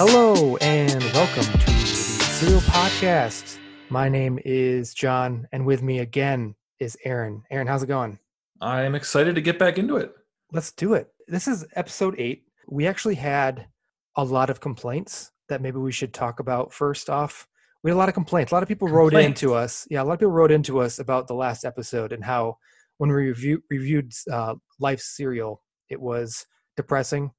Hello and welcome to the Serial Podcast. My name is John, and with me again is Aaron. Aaron, how's it going? I'm excited to get back into it. Let's do it. This is episode eight. We actually had a lot of complaints that maybe we should talk about first off. We had a lot of complaints. A lot of people wrote Complaints? into us. Yeah, a lot of people wrote into us about the last episode and how when we review, reviewed uh, Life Cereal, it was depressing,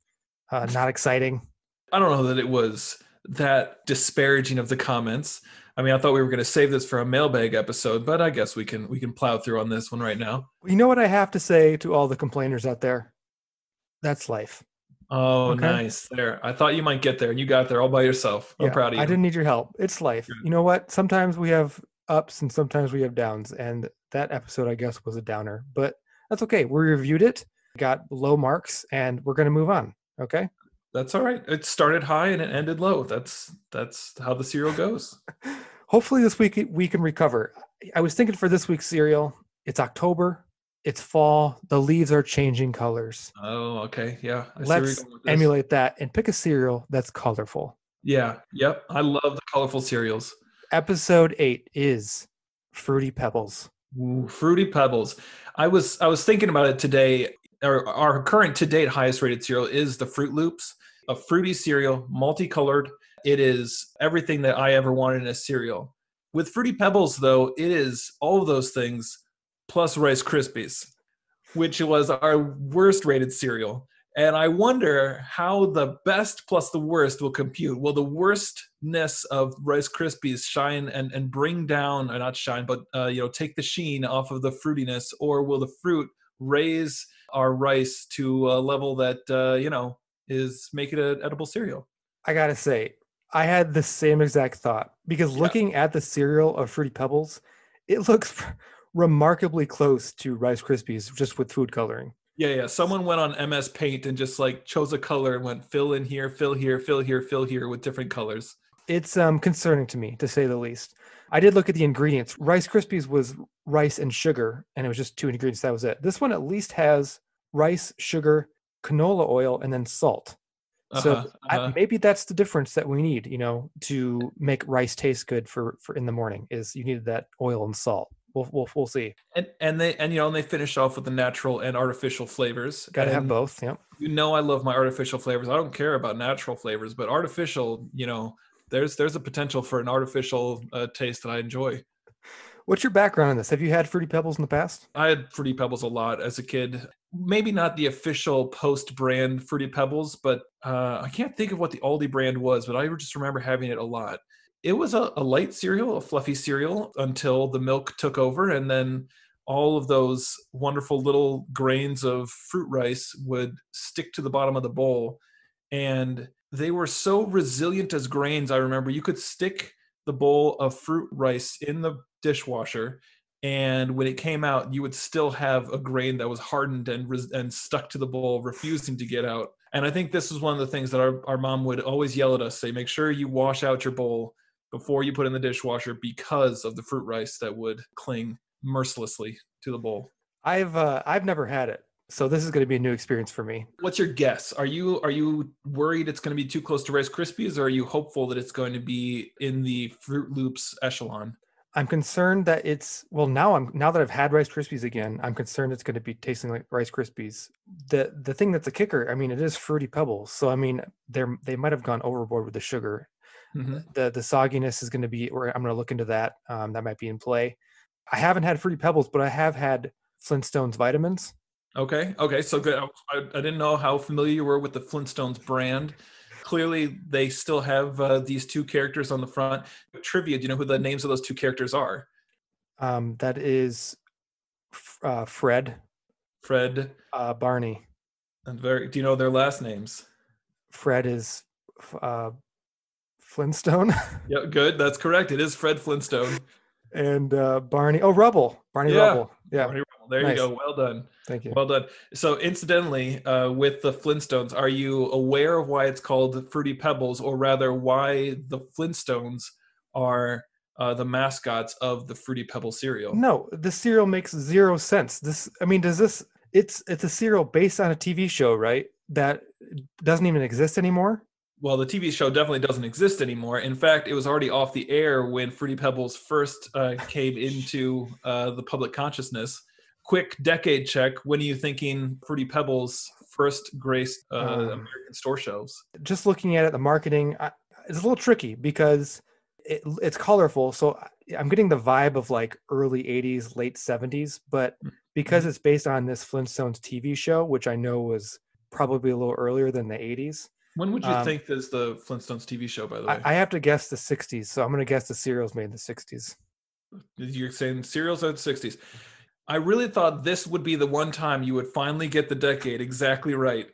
uh, not exciting. I don't know that it was that disparaging of the comments. I mean, I thought we were going to save this for a mailbag episode, but I guess we can we can plow through on this one right now. You know what I have to say to all the complainers out there? That's life. Oh, Okay. nice. There. I thought you might get there, and you got there all by yourself. I'm Yeah, proud of you. I didn't need your help. It's life. Good. You know what? Sometimes we have ups and sometimes we have downs. And that episode, I guess, was a downer, but that's okay. We reviewed it, got low marks, and we're going to move on. Okay. That's all right. It started high and it ended low. That's that's how the cereal goes. Hopefully, this week we can recover. I was thinking for this week's cereal, it's October, it's fall, the leaves are changing colors. Oh, okay. Yeah. I see where you're Let's going with this. emulate that and pick a cereal that's colorful. Yeah. Yep. I love the colorful cereals. Episode eight is Fruity Pebbles. Ooh, fruity pebbles. I was I was thinking about it today. Our, our current to date highest rated cereal is the Froot Loops, a fruity cereal, multicolored. It is everything that I ever wanted in a cereal. With Fruity Pebbles, though, it is all of those things plus Rice Krispies, which was our worst rated cereal. And I wonder how the best plus the worst will compute. Will the worstness of Rice Krispies shine and, and bring down, or not shine, but uh, you know, take the sheen off of the fruitiness, or will the fruit raise our rice to a level that uh, you know is make it an edible cereal? I gotta say, I had the same exact thought because Yeah. looking at the cereal of Fruity Pebbles, it looks remarkably close to Rice Krispies just with food coloring. Yeah, yeah. Someone went on MS Paint and just like chose a color and went fill in here, fill here, fill here, fill here with different colors. It's um, concerning to me, to say the least. I did look at the ingredients. Rice Krispies was rice and sugar, and it was just two ingredients. That was it. This one at least has rice, sugar, canola oil, and then salt. So Uh-huh, I, uh-huh. maybe that's the difference that we need, you know, to make rice taste good for for in the morning. Is you need that oil and salt. We'll we'll, we'll see. and and they and you know and they finish off with the natural and artificial flavors. Got to have both. Yep. You know I love my artificial flavors. I don't care about natural flavors, but artificial, you know, there's there's a potential for an artificial uh, taste that I enjoy. What's your background on this? Have you had fruity pebbles in the past? I had Fruity Pebbles a lot as a kid. Maybe not the official post brand Fruity Pebbles, but uh, I can't think of what the Aldi brand was, but I just remember having it a lot. It was a, a light cereal, a fluffy cereal, until the milk took over, and then all of those wonderful little grains of fruit rice would stick to the bottom of the bowl. And they were so resilient as grains. I remember you could stick the bowl of fruit rice in the dishwasher and when it came out you would still have a grain that was hardened and res- and stuck to the bowl refusing to get out. And i think this was one of the things that our, our mom would always yell at us say make sure you wash out your bowl before you put in the dishwasher because of the fruit rice that would cling mercilessly to the bowl. I've uh, I've never had it, so this is going to be a new experience for me. what's your guess? Are you are you worried it's going to be too close to rice krispies or are you hopeful that it's going to be in the froot loops echelon I'm concerned that it's well now I'm now that I've had Rice Krispies again, I'm concerned it's going to be tasting like Rice Krispies. The the thing that's a kicker, I mean, it is fruity pebbles, so I mean, they're they might have gone overboard with the sugar. Mhm. The the sogginess is going to be, or I'm going to look into that. Um, that might be in play. I haven't had fruity pebbles, but I have had Flintstones vitamins. Okay. Okay. So good. I I didn't know how familiar you were with the Flintstones brand. Clearly, they still have uh, these two characters on the front. Trivia: Do you know who the names of those two characters are? Um, that is uh, Fred, Fred uh, Barney. and very. Do you know their last names? Fred is uh, Flintstone, Yeah, good. That's correct. It is Fred Flintstone. and uh, Barney. Oh, Rubble. Barney Yeah. Rubble. Yeah. Barney Rubble. There Nice. you go. Well done. Thank you. Well done. So, incidentally, uh, with the Flintstones, are you aware of why it's called Fruity Pebbles, or rather, why the Flintstones are uh, the mascots of the Fruity Pebble cereal? No, the cereal makes zero sense. This, I mean, does this? It's it's a cereal based on a TV show, right? That doesn't even exist anymore. well, the TV show definitely doesn't exist anymore. In fact, it was already off the air when Fruity Pebbles first uh, came into uh, the public consciousness. Quick decade check. When are you thinking Fruity Pebbles first graced uh, Um, American store shelves? just looking at it, the marketing I, it's a little tricky because it, it's colorful. So I'm getting the vibe of like early 80s, late 70s, but Mm, because it's based on this Flintstones TV show, which I know was probably a little earlier than the 80s, When would you Um, think is the Flintstones TV show? By the way, I, I have to guess the 60s. So I'm going to guess the cereals made in the 60s. You're saying cereals are the 60s. I really thought this would be the one time you would finally get the decade exactly right.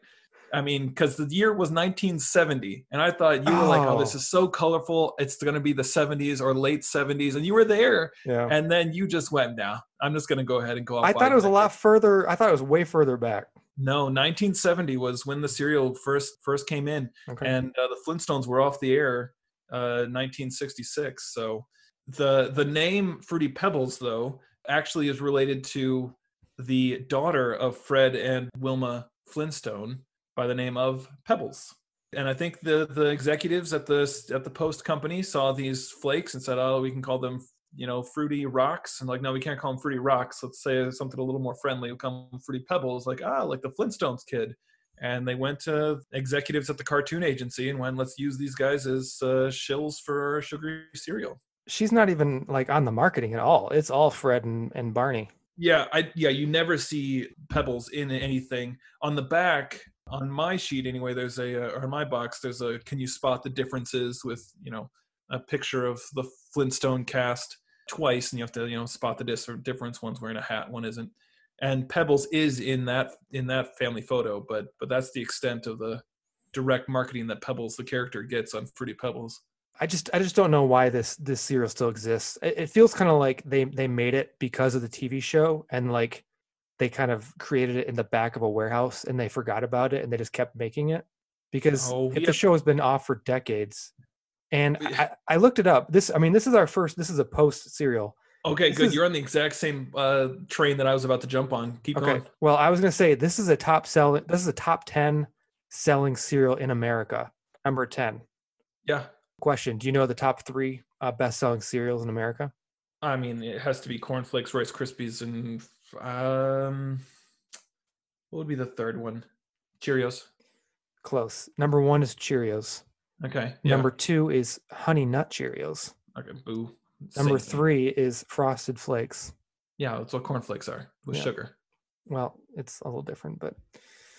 I mean, because the year was 1970, and I thought you were like, "Oh, this Oh. is so colorful. It's going to be the 70s or late 70s," and you were there, Yeah. and then you just went, "Nah, I'm just going to go ahead and go." Off I thought it was a lot further. I thought it was way further back. No, 1970 was when the cereal first first came in, Okay. and uh, the Flintstones were off the air uh, 1966. So the the name Fruity Pebbles though actually is related to the daughter of Fred and Wilma Flintstone by the name of Pebbles. And I think the the executives at the at the Post company saw these flakes and said, "Oh, we can call them." You know, fruity rocks, and like, no, we can't call them fruity rocks. Let's say something a little more friendly. We'll call them fruity pebbles, like ah, like the Flintstones kid and they went to executives at the cartoon agency and went, "Let's use these guys as uh, shills for sugary cereal." She's not even like on the marketing at all. It's all Fred and, and Barney. Yeah, I yeah, you never see pebbles in anything on the back. On my sheet, anyway, there's a uh, or in my box, there's a. Can you spot the differences with you know a picture of the Flintstone cast twice, and you have to you know spot the difference. One's wearing a hat, one isn't. And Pebbles is in that in that family photo, but but that's the extent of the direct marketing that Pebbles, the character, gets on Fruity Pebbles. I just I just don't know why this this cereal still exists. It, it feels kind of like they they made it because of the TV show and like they kind of created it in the back of a warehouse and they forgot about it and they just kept making it because Oh, if yeah. the show has been off for decades and. I, I looked it up. This I mean this is our first this is a post cereal. Okay, This good. is- You're on the exact same uh, train that I was about to jump on. Keep Okay. going. Well, I was gonna say this is a top selling this is a top ten selling cereal in America. Number ten. Yeah, Question: Do you know the top three uh, best selling cereals in America? I mean, it has to be cornflakes, Rice Krispies, and um, what would be the third one? Cheerios. Close. Number one is Cheerios. Okay. Yeah. Number two is Honey Nut Cheerios. Okay. Boo. Number Same thing. three is Frosted Flakes. Yeah, that's what cornflakes are with Yeah. sugar. Well, it's a little different, but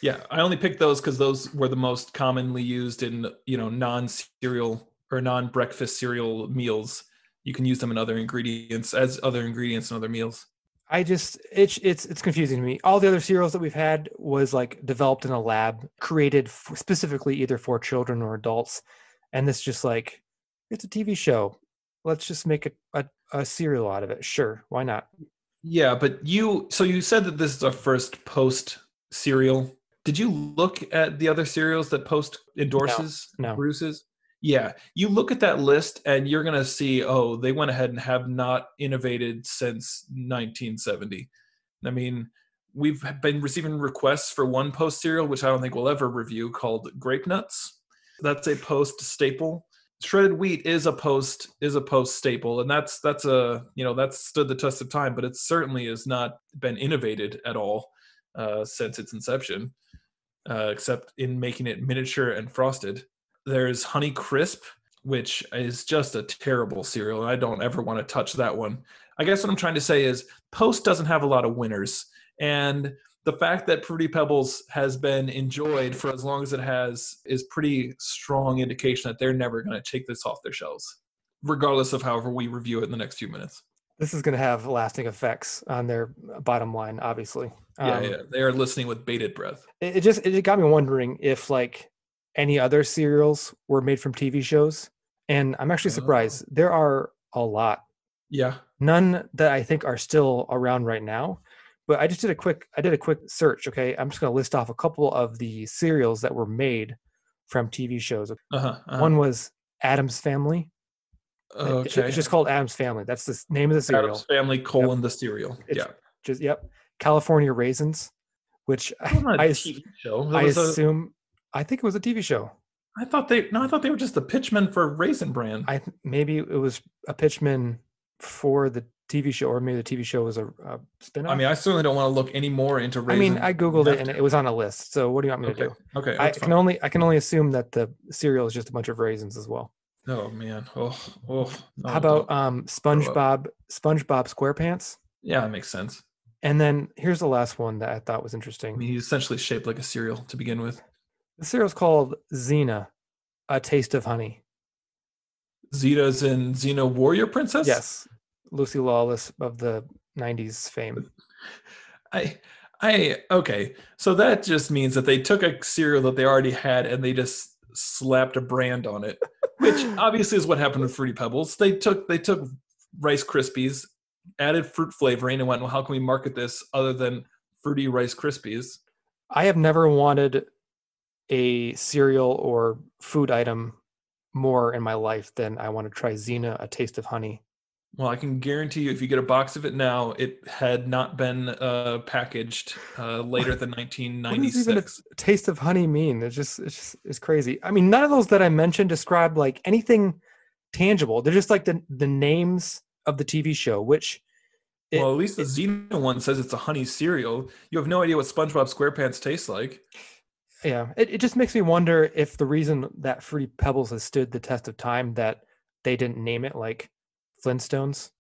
Yeah, I only picked those because those were the most commonly used in you know non-cereal or non-breakfast cereal meals. You can use them in other ingredients as other ingredients in other meals. I just it's it's it's confusing to me. All the other cereals that we've had was like developed in a lab, created specifically either for children or adults, and this just like it's a TV show. Let's just make a, a, a cereal out of it. Sure, why not? Yeah, but you so you said that this is our first post cereal. Did you look at the other cereals that post endorses no. Bruce's? Yeah, you look at that list and you're gonna see, oh, they went ahead and have not innovated since 1970. I mean, we've been receiving requests for one post cereal, which I don't think we'll ever review, called Grape Nuts. That's a post staple. Shredded wheat is a post is a post staple, and that's that's a you know that's stood the test of time, but it certainly has not been innovated at all uh, since its inception, uh, except in making it miniature and frosted. There's Honey Crisp, which is just a terrible cereal, and I don't ever want to touch that one. I guess what I'm trying to say is Post doesn't have a lot of winners, and the fact that Fruity Pebbles has been enjoyed for as long as it has is pretty strong indication that they're never going to take this off their shelves, regardless of however we review it in the next few minutes. This is going to have lasting effects on their bottom line, obviously. Yeah, Um, yeah, they are listening with bated breath. It, it just it got me wondering if like any other cereals were made from TV shows, and I'm actually Oh. surprised. There are a lot. Yeah, none that I think are still around right now. But I just did a quick I did a quick search. Okay, I'm just going to list off a couple of the cereals that were made from TV shows. uh-huh, uh-huh. One was Addams Family. Okay. It's just called Addams Family. That's the name of the cereal. Addams Family colon the cereal. It's- yeah, Just yep. California Raisins, which That was not a I, ass- TV show. That I assume I think it was a TV show. I thought they no, I thought they were just the pitchmen for Raisin Bran. I maybe it was a pitchman for the TV show, or maybe the TV show was a, a spin-off. I mean, I certainly don't want to look any more into Raisin I mean, I googled it and it was on a list. So what do you want me to do? okay. I that's can only I can only assume that the cereal is just a bunch of raisins as well. Oh man. Oh, oh. no, How about um SpongeBob SpongeBob SquarePants? yeah, that makes sense. And then here's the last one that I thought was interesting. I mean, he's essentially shaped like a cereal to begin with. The cereal's called Xena, a taste of honey. Zeta's in Xena Warrior Princess. Yes, Lucy Lawless of the '90s fame. I, I okay. So that just means that they took a cereal that they already had and they just slapped a brand on it, which obviously is what happened with Fruity Pebbles. They took they took Rice Krispies, added fruit flavoring, and went, well, how can we market this other than fruity Rice Krispies? I have never wanted a cereal or food item more in my life than I want to try Xena, a taste of honey. Well, I can guarantee you, if you get a box of it now, it had not been uh, packaged uh, later than 1996. What does even a taste of honey mean? It's just it's just it's crazy. I mean, none of those that I mentioned describe like anything tangible. They're just like the the names of the TV show, which it- well, at least the Xena one says it's a honey cereal. You have no idea what SpongeBob SquarePants tastes like. Yeah, it, it just makes me wonder if the reason that Fruity Pebbles has stood the test of time that they didn't name it like Flintstones.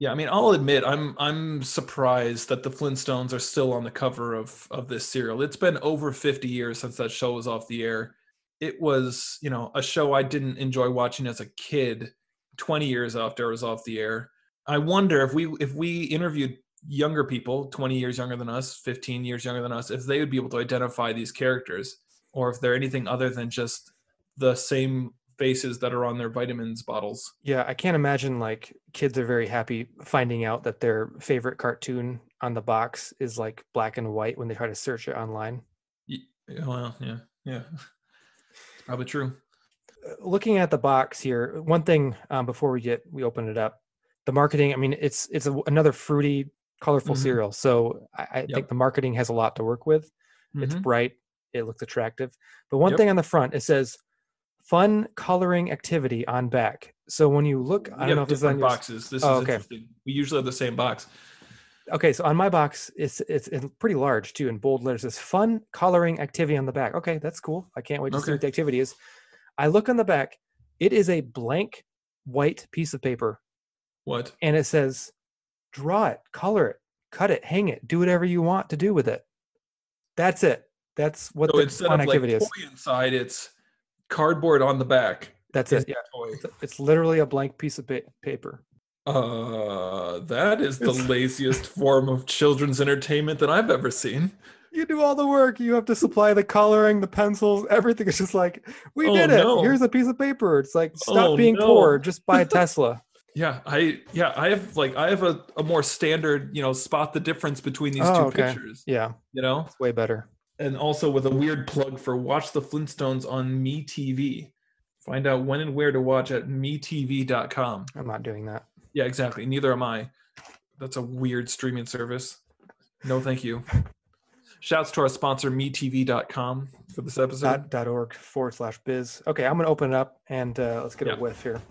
Yeah, I mean, I'll admit I'm I'm surprised that the Flintstones are still on the cover of of this cereal. It's been over 50 years since that show was off the air. It was, you know, a show I didn't enjoy watching as a kid 20 years after it was off the air. I wonder if we if we interviewed younger people, 20 years younger than us, 15 years younger than us, if they would be able to identify these characters or if they're anything other than just the same faces that are on their vitamins bottles. Yeah, I can't imagine like kids are very happy finding out that their favorite cartoon on the box is like black and white when they try to search it online. Yeah, Well, yeah, yeah. It's probably true. Uh, Looking at the box here, one thing um, before we get we open it up, the marketing. I mean, it's it's a, another fruity, colorful Mhm. cereal. So I, I Yep. think the marketing has a lot to work with. It's Mhm. bright, it looks attractive. But one Yep. thing on the front it says fun coloring activity on back. So when you look, I we don't know if it's on boxes. This Oh, is okay. interesting. We usually have the same box. Okay, so on my box, it's, it's it's pretty large too in bold letters. It says fun coloring activity on the back. Okay, that's cool. I can't wait to see what the activity is. I look on the back. It is a blank white piece of paper, What? and it says, "Draw it, color it, cut it, hang it, do whatever you want to do with it." That's it. That's what So the instead of like activity is. toy inside, it's cardboard on the back. That's it. Yeah, Toy. it's, literally a blank piece of pa- paper. Uh, that is the It's- laziest form of children's entertainment that I've ever seen. You do all the work. You have to supply the coloring, the pencils, everything. It's just like we Oh, did it. no. Here's a piece of paper. It's like stop Oh, being no. poor. Just buy a Tesla. Yeah, I yeah, I have like I have a, a more standard, you know, spot the difference between these Oh, two okay. pictures. Yeah, You know? it's way better. and also with a weird plug for watch the flintstones on me tv find out when and where to watch at metv.com I'm not doing that. yeah exactly neither am i that's a weird streaming service no thank you shouts to our sponsor metv.com for this episode Dot, dot org forward slash biz. Okay, I'm gonna open it up and uh, let's get Yeah. a whiff here.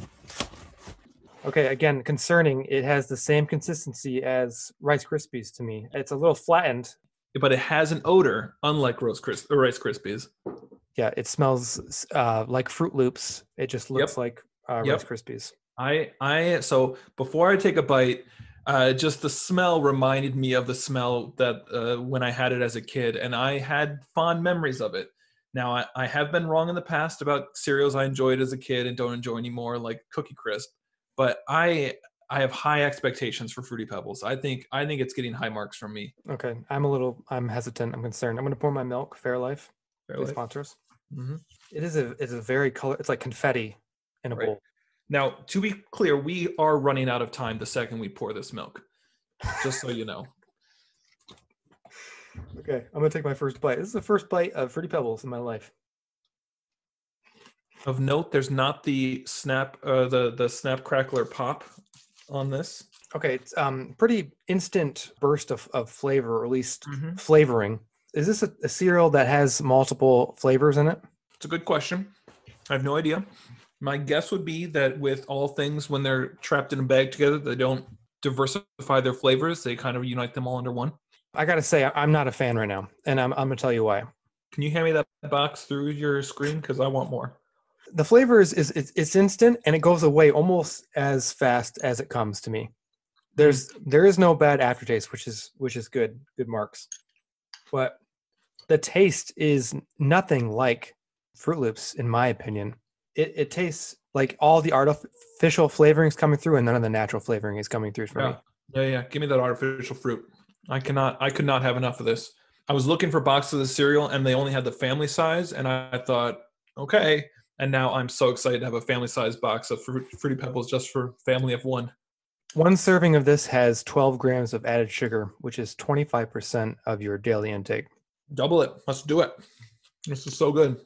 Okay, again, concerning, it has the same consistency as Rice Krispies to me. It's a little flattened. but it has an odor unlike Rose Cris- or rice krispies Yeah, it smells uh, like Froot Loops. It just looks Yep. like uh, Yep. Rice Krispies. i i so before i take a bite uh, just the smell reminded me of the smell that uh, when I had it as a kid, and I had fond memories of it. Now, I, I have been wrong in the past about cereals I enjoyed as a kid and don't enjoy anymore, like Cookie Crisp. But I I have high expectations for Fruity Pebbles. I think I think it's getting high marks from me. Okay, I'm a little, I'm hesitant. I'm concerned. I'm gonna pour my milk. Fairlife, Fairlife. sponsor us. Mhm. It is a, it's a very color. It's like confetti in a Right. bowl. Now, to be clear, we are running out of time the second we pour this milk. Just so you know. Okay, I'm gonna take my first bite. This is the first bite of Fruity Pebbles in my life. Of note, there's not the snap, uh, the the snap crackler pop on this. Okay, it's um pretty instant burst of, of flavor, or at least Mhm. flavoring. Is this a, a cereal that has multiple flavors in it? It's a good question. I have no idea. My guess would be that with all things, when they're trapped in a bag together, they don't diversify their flavors. They kind of unite them all under one. I gotta say, I'm not a fan right now, and I'm I'm gonna tell you why. Can you hand me that box through your screen? Because I want more. The flavor is, is it's, instant and it goes away almost as fast as it comes to me. There's there is no bad aftertaste, which is which is good, good marks. But the taste is nothing like Froot Loops, in my opinion. It it tastes like all the artificial flavorings coming through, and none of the natural flavoring is coming through for me. Yeah, yeah, yeah. Give me that artificial fruit. I cannot. I could not have enough of this. I was looking for boxes of cereal, and they only had the family size, and I thought, okay. And now I'm so excited to have a family size box of Fruit, Fruity Pebbles just for family of one. One serving of this has 12 grams of added sugar, which is 25% of your daily intake. Double it. Let's do it. This is so good.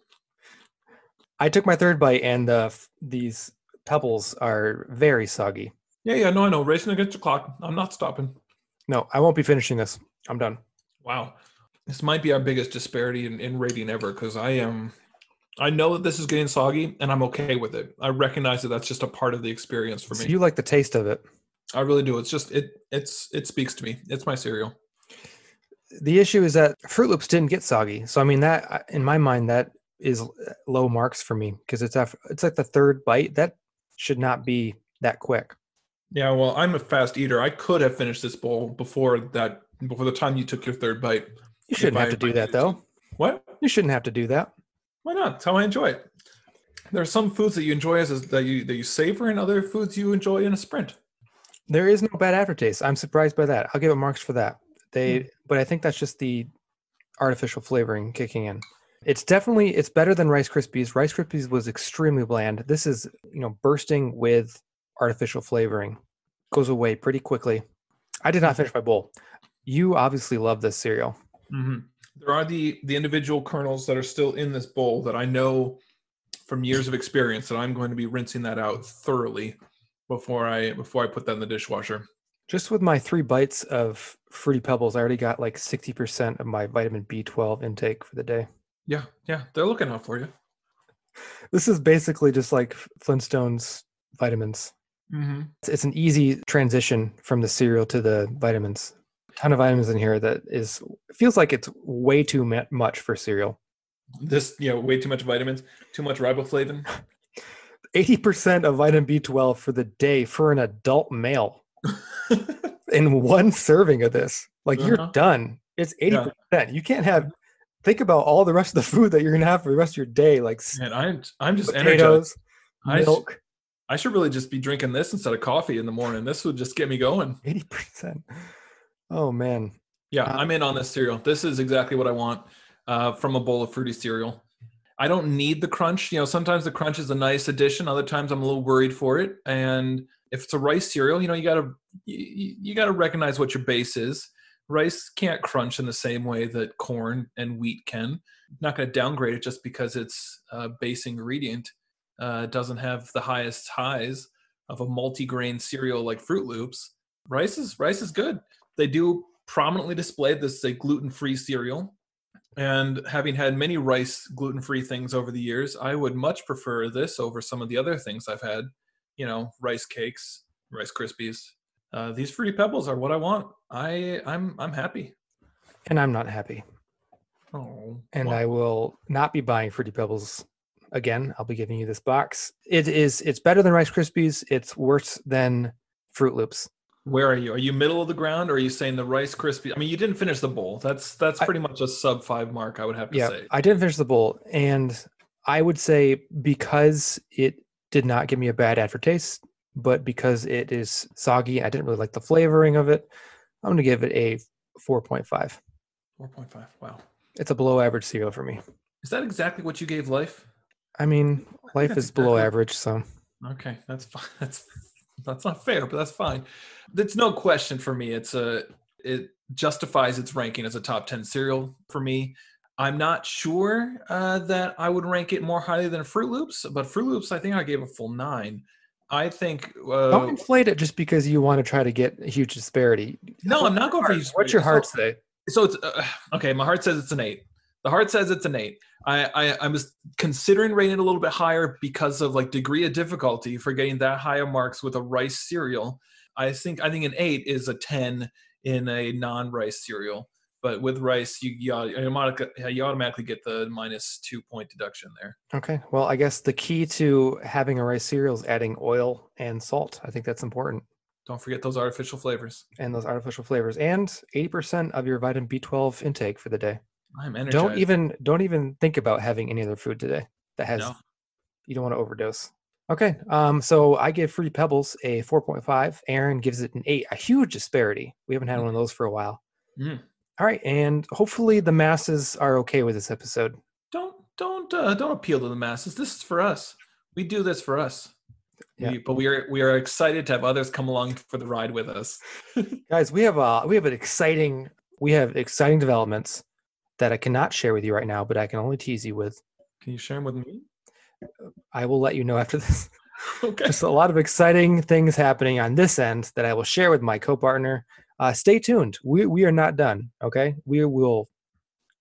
I took my third bite, and the these pebbles are very soggy. Yeah, yeah. No, I know. Racing against the clock. I'm not stopping. No, I won't be finishing this. I'm done. Wow. This might be our biggest disparity in, in rating ever because I am. I know that this is getting soggy, and I'm okay with it. I recognize that that's just a part of the experience for So me. you like the taste of it. I really do. It's just it. It's it speaks to me. It's my cereal. The issue is that Froot Loops didn't get soggy. So I mean that in my mind that is low marks for me because it's after, it's like the third bite that should not be that quick. Yeah, well, I'm a fast eater. I could have finished this bowl before that, before the time you took your third bite. You shouldn't I- have to do that though. What? You shouldn't have to do that. Why not? That's how I enjoy it. There are some foods that you enjoy as that you that you savor, and other foods you enjoy in a sprint. There is no bad aftertaste. I'm surprised by that. I'll give it marks for that. They, but I think that's just the artificial flavoring kicking in. It's definitely it's better than Rice Krispies. Rice Krispies was extremely bland. This is you know bursting with artificial flavoring. Goes away pretty quickly. I did not finish my bowl. You obviously love this cereal. hmm There are the the individual kernels that are still in this bowl that I know from years of experience that I'm going to be rinsing that out thoroughly before I before I put that in the dishwasher. Just with my three bites of fruity pebbles, I already got like sixty percent of my vitamin B12 intake for the day. Yeah, yeah, they're looking out for you. This is basically just like Flintstones vitamins. Mm-hmm. It's, it's an easy transition from the cereal to the vitamins. Ton of vitamins in here that is feels like it's way too mu- much for cereal. This, you know, way too much vitamins, too much riboflavin. 80% of vitamin B12 for the day for an adult male in one serving of this. Like Uh-huh. you're done. It's 80%. Yeah. You can't have think about all the rest of the food that you're going to have for the rest of your day like Man, I'm I'm just energized. potatoes, I, sh- milk. I should really just be drinking this instead of coffee in the morning. This would just get me going. 80%. Oh man. Yeah, Uh, I'm in on this cereal. This is exactly what I want uh, from a bowl of fruity cereal. I don't need the crunch. You know, sometimes the crunch is a nice addition. Other times I'm a little worried for it. And if it's a rice cereal, you know, you gotta you, you gotta recognize what your base is. Rice can't crunch in the same way that corn and wheat can. Not going to downgrade it just because its uh, base ingredient uh, doesn't have the highest highs of a multi-grain cereal like Froot Loops. Rice is rice is good. They do prominently display this is a gluten-free cereal. And having had many rice gluten-free things over the years, I would much prefer this over some of the other things I've had. You know, rice cakes, rice krispies. Uh, these fruity pebbles are what I want. I I'm I'm happy. And I'm not happy. Oh, and well, I will not be buying Fruity Pebbles again. I'll be giving you this box. It is it's better than Rice Krispies. It's worse than Froot Loops. Where are you? Are you middle of the ground, or are you saying the rice krispie? I mean, you didn't finish the bowl. That's that's I- pretty much a sub five mark. I would have to Yeah, say. I didn't finish the bowl, and I would say because it did not give me a bad aftertaste, but because it is soggy, I didn't really like the flavoring of it. I'm gonna give it a 4.5. Four point five. Wow. It's a below average cereal for me. Is that exactly what you gave life? I mean, life is below average, so Okay, that's fine. That's that's not fair, but that's fine. It's no question for me. It's a it justifies its ranking as a top ten cereal for me. I'm not sure uh, that I would rank it more highly than Froot Loops, but Froot Loops, I think I gave a full nine. I think. Uh, don't inflate it just because you want to try to get a huge disparity. no, I'm not going for. What's your heart So- say? So it's uh, okay. My heart says it's an eight. The heart says it's an eight. I, I I was considering rating it a little bit higher because of like degree of difficulty for getting that high of marks with a rice cereal. I think I think an eight is a ten in a non-rice cereal. But with rice, you you, automatically, you automatically get the minus two point deduction there. Okay. Well, I guess the key to having a rice cereal is adding oil and salt. I think that's important. Don't forget those artificial flavors. And those artificial flavors, and 80% of your vitamin B12 intake for the day. I'm energized. Don't even don't even think about having any other food today that has No. you don't want to overdose. Okay. Um, so I give Free Pebbles a 4.5. Aaron gives it an eight, a huge disparity. We haven't had one of those for a while. Mm. All right, and hopefully the masses are okay with this episode. Don't don't uh, don't appeal to the masses. This is for us. We do this for us. Yeah. We, but we are we are excited to have others come along for the ride with us. Guys, we have uh we have an exciting we have exciting developments that I cannot share with you right now, but I can only tease you with. Can you share them with me? I will let you know after this. Okay. Just a lot of exciting things happening on this end that I will share with my co-partner. Uh, stay tuned. We we are not done. Okay, we will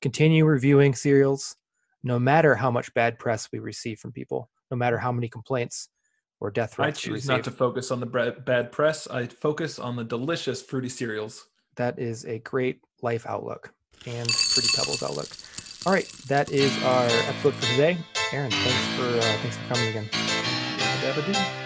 continue reviewing cereals, no matter how much bad press we receive from people, no matter how many complaints or death I threats we choose not to focus on the bad press. I focus on the delicious fruity cereals. That is a great life outlook and Pretty Pebbles outlook. All right, that is our episode for today. Aaron, thanks for uh, thanks for coming again.